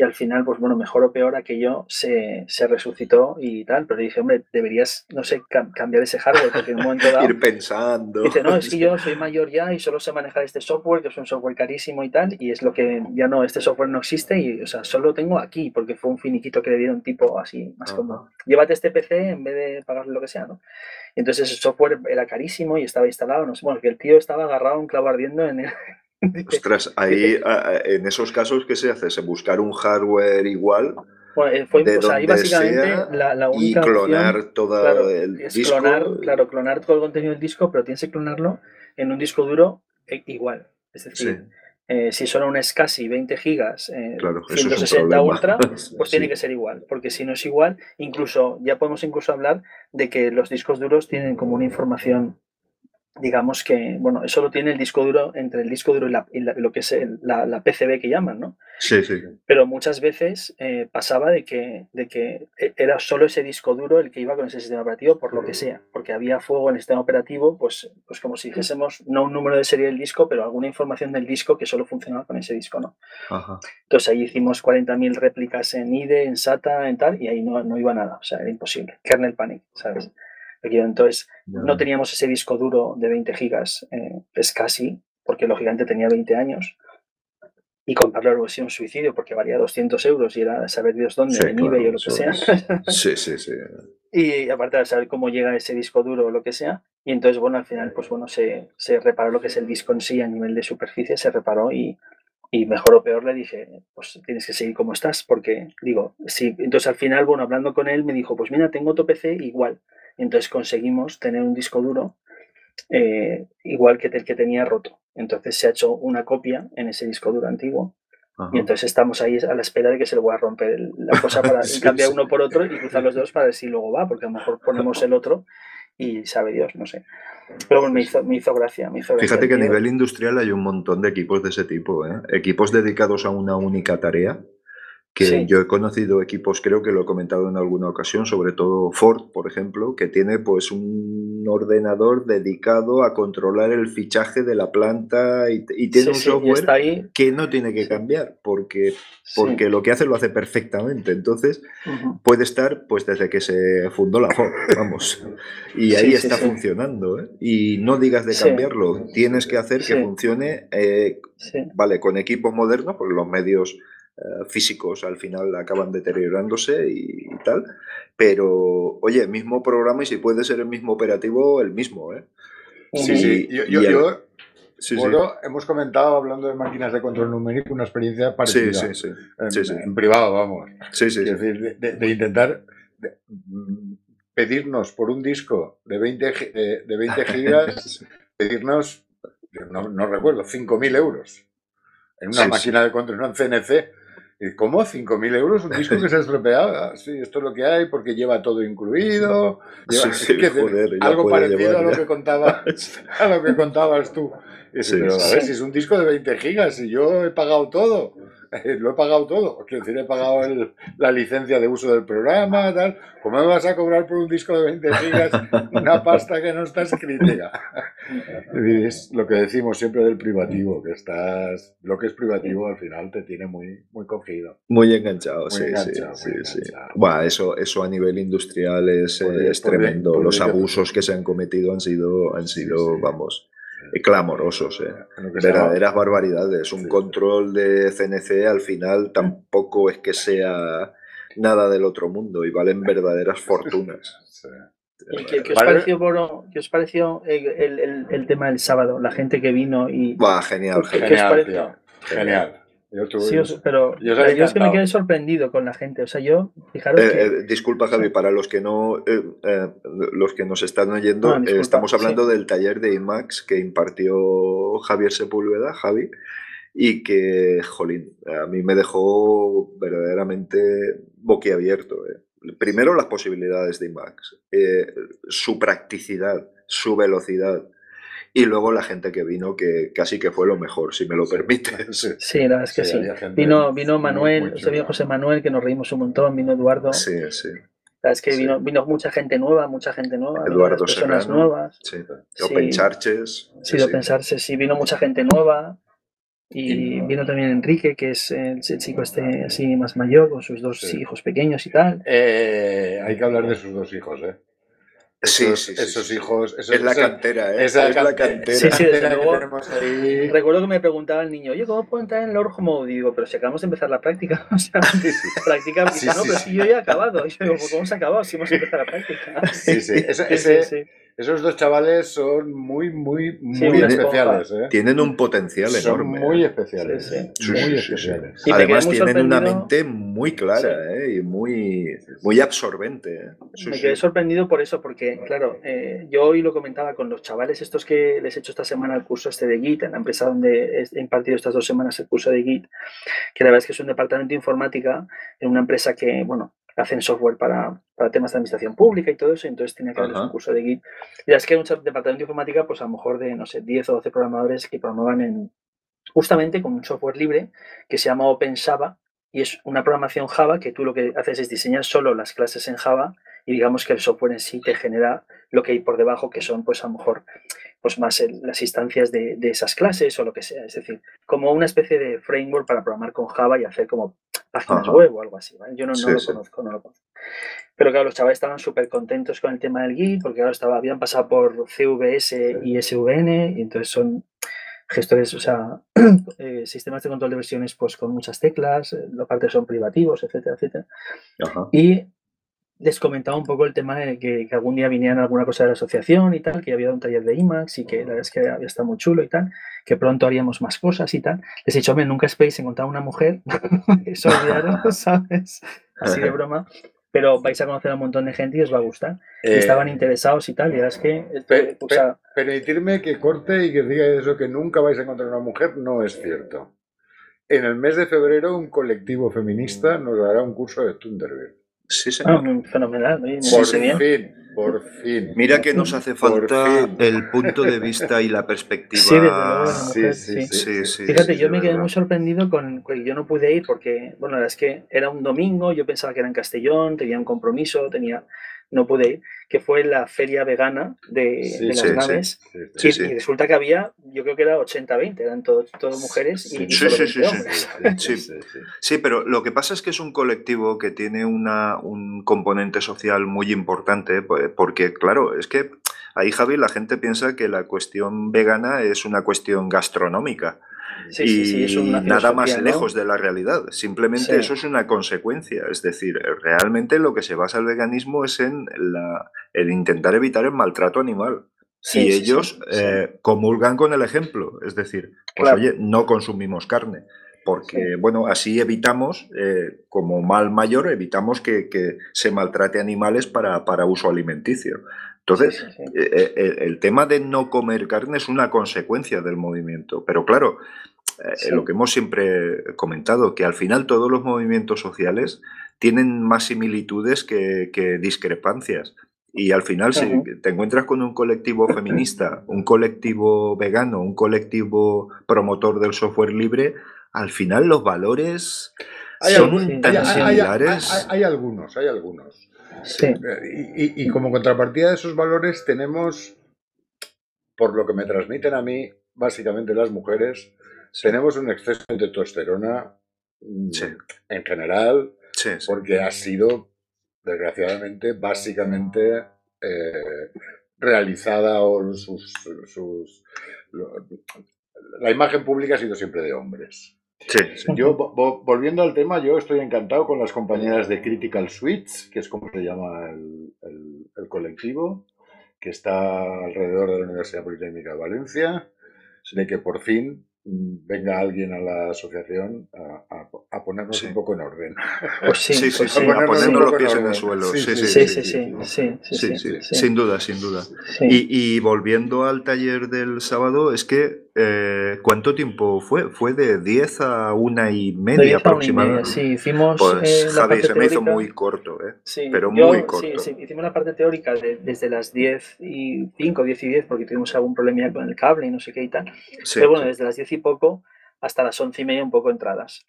Y al final, pues bueno, mejor o peor, aquello se, se resucitó y tal, pero dije, hombre, deberías, no sé, cambiar ese hardware, porque en un momento <laughs> dado... Ir pensando. Dice, no, es que yo <laughs> soy mayor ya y solo sé manejar este software, que es un software carísimo y tal, y es lo que ya no, este software no existe y, o sea, solo lo tengo aquí, porque fue un finiquito que le dieron tipo así, más como, llévate este PC en vez de pagar lo que sea, ¿no? entonces el software era carísimo y estaba instalado, no sé, bueno, que el tío estaba agarrado un clavo ardiendo en el, <laughs> Ostras, ahí en esos casos, ¿qué se hace? ¿Se buscar un hardware igual? Bueno, eh, fue, o sea, ahí básicamente la, única y clonar todo el disco. Clonar, claro, clonar todo el contenido del disco, pero tienes que clonarlo en un disco duro eh, igual. Es decir, eh, si son un SCSI 20 gigas, eh, 160 ultra, <laughs> pues tiene que ser igual, porque si no es igual, incluso ya podemos incluso hablar de que los discos duros tienen como una información digamos que, bueno, eso lo tiene el disco duro entre el disco duro y, lo que es la, PCB que llaman, ¿no? Sí, sí. Pero muchas veces eh, pasaba de que, de que e, era solo ese disco duro el que iba con ese sistema operativo, por lo que sea, porque había fuego en el sistema operativo, pues, pues como si dijésemos, no un número de serie del disco, pero alguna información del disco que solo funcionaba con ese disco, ¿no? Ajá. Entonces ahí hicimos 40.000 réplicas en IDE, en SATA, en tal, y ahí no, no iba nada, o sea, era imposible. Kernel panic, ¿sabes? Entonces, no teníamos ese disco duro de 20 gigas, eh, es casi, porque lógicamente tenía 20 años. Y comprarlo hubiera sido un suicidio porque valía 200 euros y era saber Dios dónde, en eBay o lo que sea. Sí, sí, sí. <laughs> y aparte de saber cómo llega ese disco duro o lo que sea. Y entonces, bueno, al final, pues bueno, se, se reparó lo que es el disco en sí a nivel de superficie, se reparó y, y mejor o peor le dije, pues tienes que seguir como estás, porque digo, sí, entonces al final, bueno, hablando con él, me dijo, pues mira, tengo otro PC igual, entonces conseguimos tener un disco duro eh, igual que el que tenía roto. Entonces se ha hecho una copia en ese disco duro antiguo. Y entonces estamos ahí a la espera de que se le voy a romper la cosa para <laughs> cambiar uno por otro y cruzar los dos para ver si luego va, porque a lo mejor ponemos el otro y sabe Dios, no sé. Pero bueno, me hizo, me hizo gracia. Me hizo Fíjate que a nivel industrial hay un montón de equipos de ese tipo, ¿eh? equipos dedicados a una única tarea que yo he conocido equipos, creo que lo he comentado en alguna ocasión, sobre todo Ford, por ejemplo, que tiene pues un ordenador dedicado a controlar el fichaje de la planta y, tiene un software que no tiene que cambiar porque, porque lo que hace lo hace perfectamente. Entonces puede estar pues desde que se fundó la Ford, vamos, y ahí está funcionando. ¿eh? Y no digas de cambiarlo, tienes que hacer que funcione, eh, vale, con equipos modernos, porque los medios físicos al final acaban deteriorándose y, tal. Pero, oye, mismo programa y si puede ser el mismo operativo, el mismo, ¿eh? Sí, sí. Yo, yo, hemos comentado, hablando de máquinas de control numérico, una experiencia parecida. Sí, sí, sí. En, privado, vamos. Sí, sí. Es decir, de, intentar mm, pedirnos por un disco de 20, de, 20 <laughs> gigas, pedirnos, no, no recuerdo, 5.000 euros en una máquina de control, en CNC, ¿Cómo? ¿5.000 euros? ¿Un disco que se ha estropeado? Sí, esto es lo que hay porque lleva todo incluido. algo parecido a lo, que contaba, <laughs> <laughs> a lo que contabas tú. pero a ver, si es un disco de 20 gigas y yo he pagado todo. <laughs> lo he pagado todo. Quiero decir, he pagado la licencia de uso del programa, tal. ¿Cómo me vas a cobrar por un disco de 20 gigas una pasta que no está escrita? <laughs> es lo que decimos siempre del privativo, que estás, lo que es privativo al final te tiene muy, muy cogido. Muy enganchado, sí, sí, sí, Bueno, eso, eso a nivel industrial es, es tremendo. Los abusos que se han cometido han sido, han sido vamos clamorosos, ¿eh? verdaderas barbaridades. Un control de CNC al final tampoco es que sea nada del otro mundo y valen verdaderas fortunas. <laughs> ¿Qué, os pareció, ¿qué os pareció el, tema del sábado? La gente que vino y... genial, genial. Genial. Yo sí, pero yo, es que me quedé sorprendido con la gente. O sea, yo, fijaros. Eh, eh, disculpa, Javi, para los que no eh, los que nos están oyendo, estamos hablando del taller de IMAX que impartió Javier Sepúlveda, Javi, y que, jolín, a mí me dejó verdaderamente boquiabierto. Primero, las posibilidades de IMAX, su practicidad, su velocidad y luego la gente que vino, que casi que fue lo mejor, si me lo permites. <laughs> Sí, la verdad es que sí. Vino, vino Manuel, vino José Manuel, que nos reímos un montón, vino Eduardo. Sí, sí. La es que vino, vino mucha gente nueva, mucha gente nueva. Eduardo personas nuevas. Sí. Open Charches. Sí, Open Charches, sí, vino mucha gente nueva. Y vino también Enrique, que es el, chico este así más mayor, con sus dos hijos pequeños y tal. Eh, hay que hablar de sus dos hijos, ¿eh? Sí, sí, esos hijos. es la cantera, ¿eh? Es la, cantera. Sí, sí, desde luego. Recuerdo que me preguntaba el niño, oye, ¿cómo puedo entrar en Lord Mode? Y digo, pero si acabamos de empezar la práctica. <laughs> O sea, práctica, no, pero si yo ya he acabado. Y yo digo, ¿cómo se ha acabado si hemos empezado la práctica? Sí, sí. <laughs> ese, esos dos chavales son muy, muy, muy especiales. ¿eh? Tienen un potencial enorme. Muy especiales. muy especiales. Además, tienen una mente muy clara ¿eh? y muy, muy absorbente. ¿eh? me quedé sorprendido por eso, porque, claro, yo hoy lo comentaba con los chavales estos que les he hecho esta semana el curso este de Git, en la empresa donde he impartido estas dos semanas el curso de Git, que la verdad es que es un departamento de informática en una empresa que, bueno, hacen software para, para, temas de administración pública y todo eso, entonces tenía que haber un curso de Git. Y es que hay un departamento de informática, pues a lo mejor de, no sé, 10 o 12 programadores que programaban en, justamente con un software libre que se llama OpenSava y es una programación Java que tú lo que haces es diseñar solo las clases en Java y digamos que el software en sí te genera lo que hay por debajo, que son pues a lo mejor pues más las instancias de, de, esas clases o lo que sea. Es decir, como una especie de framework para programar con Java y hacer como páginas web o algo así. Yo no, lo conozco, no lo conozco. Pero claro, los chavales estaban súper contentos con el tema del Git porque ahora estaba, habían pasado por CVS y SVN y entonces son gestores, o sea, <clears throat> eh, sistemas de control de versiones pues con muchas teclas, eh, partes son privativos, etcétera, etcétera. Y les comentaba un poco el tema de que, algún día vinieran alguna cosa de la asociación y tal, que había un taller de IMAX y que la verdad es que había estado muy chulo y tal, que pronto haríamos más cosas y tal. Les he dicho, hombre, nunca esperéis encontrar una mujer, <laughs> eso olvidaros, <laughs> ¿sabes? Así de broma. Pero vais a conocer a un montón de gente y os va a gustar. Eh, estaban interesados y tal, y es que... permitirme que corte y que diga eso, que nunca vais a encontrar una mujer, no es cierto. En el mes de febrero, un colectivo feminista nos dará un curso de Thunderbird. Sí, señor. Ah, fenomenal. Por fin, por fin. Mira que nos hace falta el punto de vista y la perspectiva. Sí, sí, sí, sí, Fíjate, yo me quedé muy sorprendido con que yo no pude ir porque, bueno, es que era un domingo, yo pensaba que era en Castellón, tenía un compromiso, tenía no pude ir, que fue la feria vegana de, las naves. y, resulta que había, yo creo que era 80-20, eran todas mujeres y, hombres. Sí, pero lo que pasa es que es un colectivo que tiene una, un componente social muy importante, porque claro, es que ahí Javi la gente piensa que la cuestión vegana es una cuestión gastronómica y nada más lejos de la realidad. Simplemente eso es una consecuencia. Es decir, realmente lo que se basa el veganismo es en la, el intentar evitar el maltrato animal. y ellos eh, comulgan con el ejemplo. Es decir, pues oye, no consumimos carne. Porque, bueno, así evitamos, eh, como mal mayor, evitamos que, se maltrate animales para, para uso alimenticio. Entonces, eh, el tema de no comer carne es una consecuencia del movimiento. Pero claro, eh, lo que hemos siempre comentado, que al final todos los movimientos sociales tienen más similitudes que, discrepancias. Y al final, si te encuentras con un colectivo feminista, un colectivo vegano, un colectivo promotor del software libre, al final los valores son tan similares. Hay, algunos, hay algunos. Y, y, como contrapartida de esos valores tenemos, por lo que me transmiten a mí, básicamente las mujeres, tenemos un exceso de testosterona mm, en general, porque ha sido, desgraciadamente, básicamente eh, realizada o sus, la imagen pública ha sido siempre de hombres. Yo, volviendo al tema, yo estoy encantado con las compañeras de Critical Suites, que es como se llama el colectivo, que está alrededor de la Universidad Politécnica de Valencia, de que por fin venga alguien a la asociación a, a, ponernos un poco en orden. Pues sí, <laughs> sí, sí, a, ponernos los pies en el suelo. Sí, sí, sí, sin duda, sin duda. Y, y, volviendo al taller del sábado, es que eh, ¿cuánto tiempo fue? Fue de 10 a una y media aproximadamente. sí, hicimos. Pues eh, Javi, se me hizo muy corto, ¿eh? Sí, pero muy corto. Sí, sí, hicimos la parte teórica desde las 10 y 5, 10 y 10, porque tuvimos algún problema con el cable y no sé qué y tal. pero bueno, desde las 10 y poco hasta las 11 y media, un poco entradas.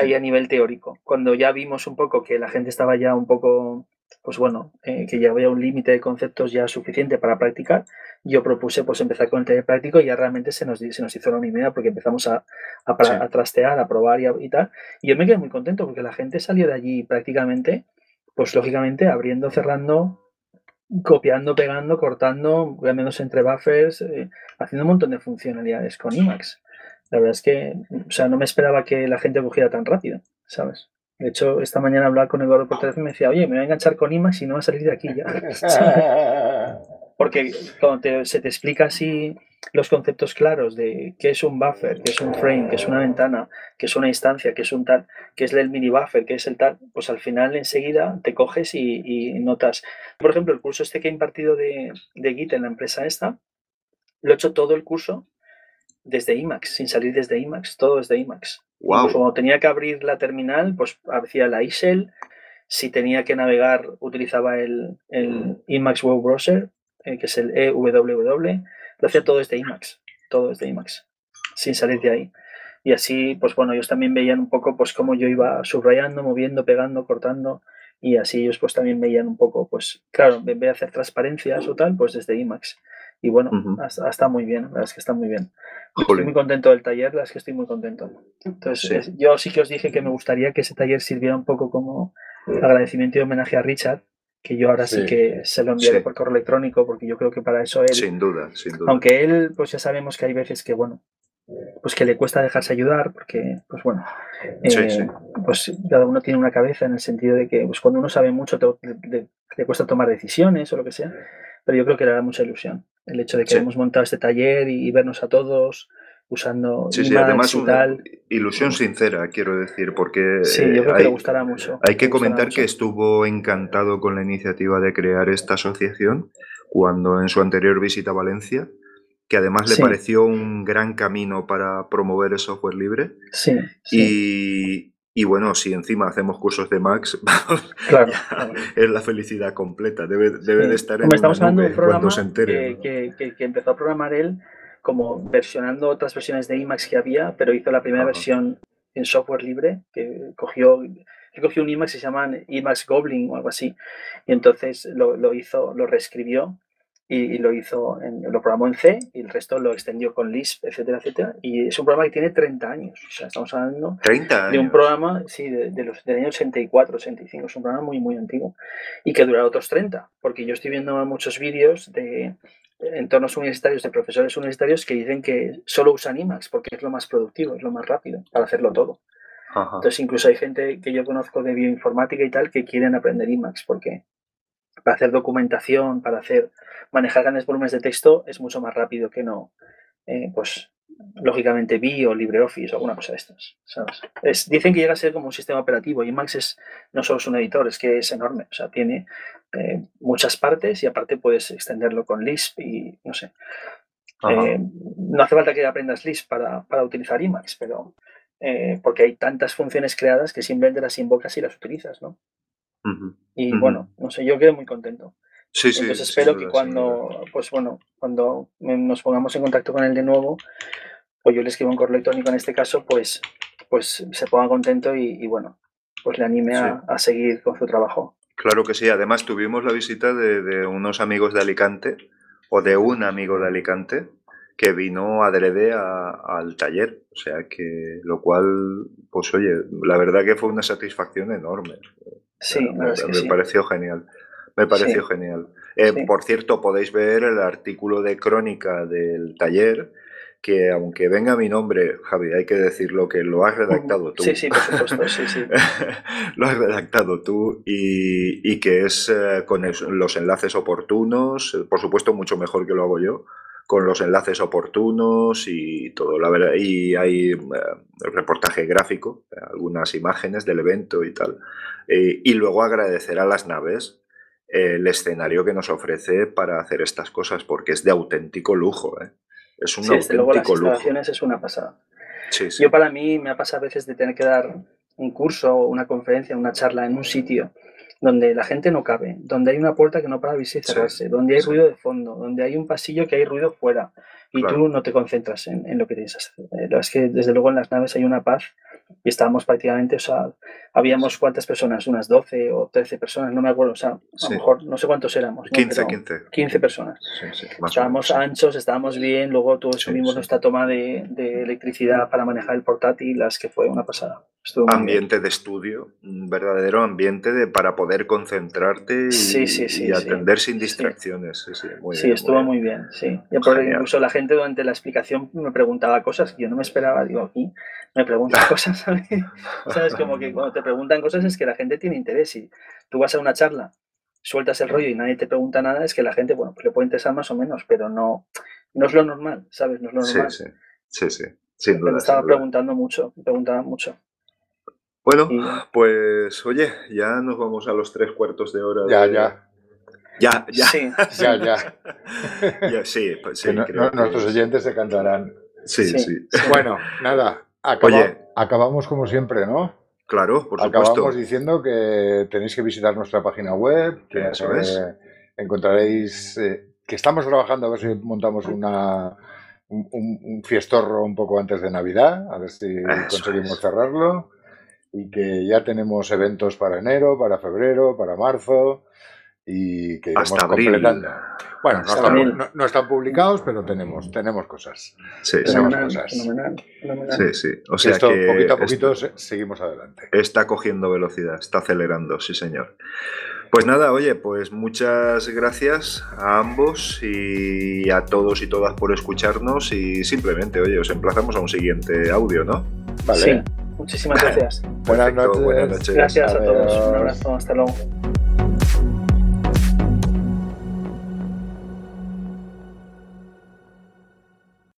Ahí a nivel teórico. Cuando ya vimos un poco que la gente estaba ya un poco pues bueno, eh, que ya había un límite de conceptos ya suficiente para practicar, yo propuse pues empezar con el taller práctico y ya realmente se nos, se nos hizo la unidad porque empezamos a, a, trastear, a probar y, y, tal. Y yo me quedé muy contento porque la gente salió de allí prácticamente, pues lógicamente abriendo, cerrando, copiando, pegando, cortando, cambiándose entre buffers, eh, haciendo un montón de funcionalidades con Emacs. La verdad es que, o sea, no me esperaba que la gente cogiera tan rápido, ¿sabes? De hecho, esta mañana hablaba con Eduardo por teléfono y me decía, oye, me voy a enganchar con IMAX y no va a salir de aquí ya. <laughs> Porque cuando se te explica así los conceptos claros de qué es un buffer, qué es un frame, qué es una ventana, qué es una instancia, qué es un tal, qué es el mini buffer, qué es el tal, pues al final enseguida te coges y, notas. Por ejemplo, el curso este que he impartido de, de Git en la empresa esta, lo he hecho todo el curso desde IMAX, sin salir desde IMAX, todo desde IMAX. Wow. Cuando tenía que abrir la terminal, pues hacía la ISEL. Si tenía que navegar, utilizaba el, el IMAX Web Browser, eh, que es el EWW. Lo hacía todo desde IMAX, todo desde IMAX, sin salir de ahí. Y así, pues bueno, ellos también veían un poco pues cómo yo iba subrayando, moviendo, pegando, cortando. Y así ellos pues también veían un poco, pues claro, en vez de hacer transparencias o tal, pues desde IMAX. Y bueno, está, muy bien, la verdad es que está muy bien. Estoy muy contento del taller, la verdad es que estoy muy contento. Entonces, yo sí que os dije que me gustaría que ese taller sirviera un poco como agradecimiento y homenaje a Richard, que yo ahora sí, que se lo enviaré por correo electrónico, porque yo creo que para eso él. Sin duda, sin duda. Aunque él, pues ya sabemos que hay veces que, bueno, pues que le cuesta dejarse ayudar, porque, pues bueno, eh, pues cada uno tiene una cabeza en el sentido de que, pues cuando uno sabe mucho, le cuesta tomar decisiones o lo que sea pero yo creo que le da mucha ilusión el hecho de que hemos montado este taller y, vernos a todos usando sí, sí, además una ilusión sincera, quiero decir, porque sí, yo creo que le gustará mucho. Hay que comentar que estuvo encantado con la iniciativa de crear esta asociación cuando en su anterior visita a Valencia, que además le pareció un gran camino para promover el software libre. Sí. Y, y bueno, si encima hacemos cursos de Max, <laughs> claro, es la felicidad completa. Debe, de estar en estamos hablando de un programa que, que, empezó a programar él como versionando otras versiones de Emacs que había, pero hizo la primera versión en software libre, que cogió, que cogió un Emacs que se llama Emacs Goblin o algo así, y entonces lo, lo hizo, lo reescribió y, lo hizo, en, lo programó en C y el resto lo extendió con Lisp, etcétera, etcétera. Y es un programa que tiene 30 años. O sea, estamos hablando de un programa, sí, de, los, del año 84, 85. Es un programa muy, muy antiguo y que dura otros 30. Porque yo estoy viendo muchos vídeos de entornos universitarios, de profesores universitarios que dicen que solo usan Emacs porque es lo más productivo, es lo más rápido para hacerlo todo. Entonces, incluso hay gente que yo conozco de bioinformática y tal que quieren aprender Emacs porque para hacer documentación, para hacer manejar grandes volúmenes de texto es mucho más rápido que no, eh, pues lógicamente vi o LibreOffice o alguna cosa de estas. Es, dicen que llega a ser como un sistema operativo y Max es, no solo es un editor, es que es enorme. O sea, tiene eh, muchas partes y aparte puedes extenderlo con Lisp y no sé. Eh, no hace falta que aprendas Lisp para, para utilizar Emacs, pero porque hay tantas funciones creadas que simplemente las invocas y las utilizas, ¿no? Y bueno, no sé, yo quedo muy contento. Sí, sí. Entonces espero que cuando, pues bueno, cuando nos pongamos en contacto con él de nuevo, o yo le escribo un correo electrónico en este caso, pues, pues se ponga contento y, bueno, pues le anime a, seguir con su trabajo. Claro que sí. Además tuvimos la visita de, unos amigos de Alicante, o de un amigo de Alicante, que vino adrede a, al taller. O sea que, lo cual, pues oye, la verdad que fue una satisfacción enorme. Sí, me, pareció genial. Me pareció genial. Eh, por cierto, podéis ver el artículo de crónica del taller, que aunque venga mi nombre, Javi, hay que decirlo que lo has redactado tú. Sí, sí, por supuesto, sí, sí. <laughs> lo has redactado tú y, que es eh, con los enlaces oportunos, por supuesto mucho mejor que lo hago yo, con los enlaces oportunos y todo, la verdad, y hay eh, reportaje gráfico, algunas imágenes del evento y tal. Eh, y luego agradecer a las naves el escenario que nos ofrece para hacer estas cosas, porque es de auténtico lujo. ¿eh? Es un auténtico luego las instalaciones es una pasada. Yo para mí me ha pasado a veces de tener que dar un curso, una conferencia, una charla en un sitio donde la gente no cabe, donde hay una puerta que no para abrirse y cerrarse, donde hay ruido de fondo, donde hay un pasillo que hay ruido fuera, y tú no te concentras en, lo que tienes que hacer. Eh, es que desde luego en las naves hay una paz y estábamos prácticamente, o sea, habíamos cuántas personas, unas 12 o 13 personas, no me acuerdo, o sea, a lo mejor no sé cuántos éramos. 15, 15. 15 personas. estábamos anchos, estábamos bien, luego todos subimos nuestra toma de, de, electricidad para manejar el portátil, las que fue una pasada. ambiente de estudio, un verdadero ambiente de, para poder concentrarte y, atender sin distracciones. Sí, estuvo muy bien, sí. incluso la gente durante la explicación me preguntaba cosas que yo no me esperaba, digo, aquí me preguntan <laughs> cosas, ¿sabes? Como que cuando te preguntan cosas es que la gente tiene interés y tú vas a una charla, sueltas el rollo y nadie te pregunta nada, es que la gente, bueno, pues le puede interesar más o menos, pero no, no es lo normal, ¿sabes? No es lo normal. Sí, sí, sí, sí. me estaba preguntando mucho, me preguntaban mucho. Bueno, pues oye, ya nos vamos a los tres cuartos de hora. Ya, ya. Ya, ya. Sí, <laughs> ya, ya. ya sí, pues sí nuestros oyentes se cantarán. Sí, sí. Bueno, nada, acabamos como siempre, ¿no? Claro, por supuesto. Acabamos diciendo que tenéis que visitar nuestra página web, que eh, encontraréis eh, que estamos trabajando a ver si montamos una, un, fiestorro un poco antes de Navidad, a ver si conseguimos cerrarlo, y que ya tenemos eventos para enero, para febrero, para marzo, y que Hasta completando. Bueno, no están, publicados, pero tenemos, tenemos cosas. Sí, tenemos cosas. Sí, sí. O sea Esto, poquito a poquito seguimos adelante. Está cogiendo velocidad, está acelerando, sí, señor. Pues nada, oye, pues muchas gracias a ambos y a todos y todas por escucharnos y simplemente, oye, os emplazamos a un siguiente audio, ¿no? Vale. Sí, muchísimas <laughs> gracias. buenas, noches. buenas noches. Gracias a todos. Un abrazo, hasta luego.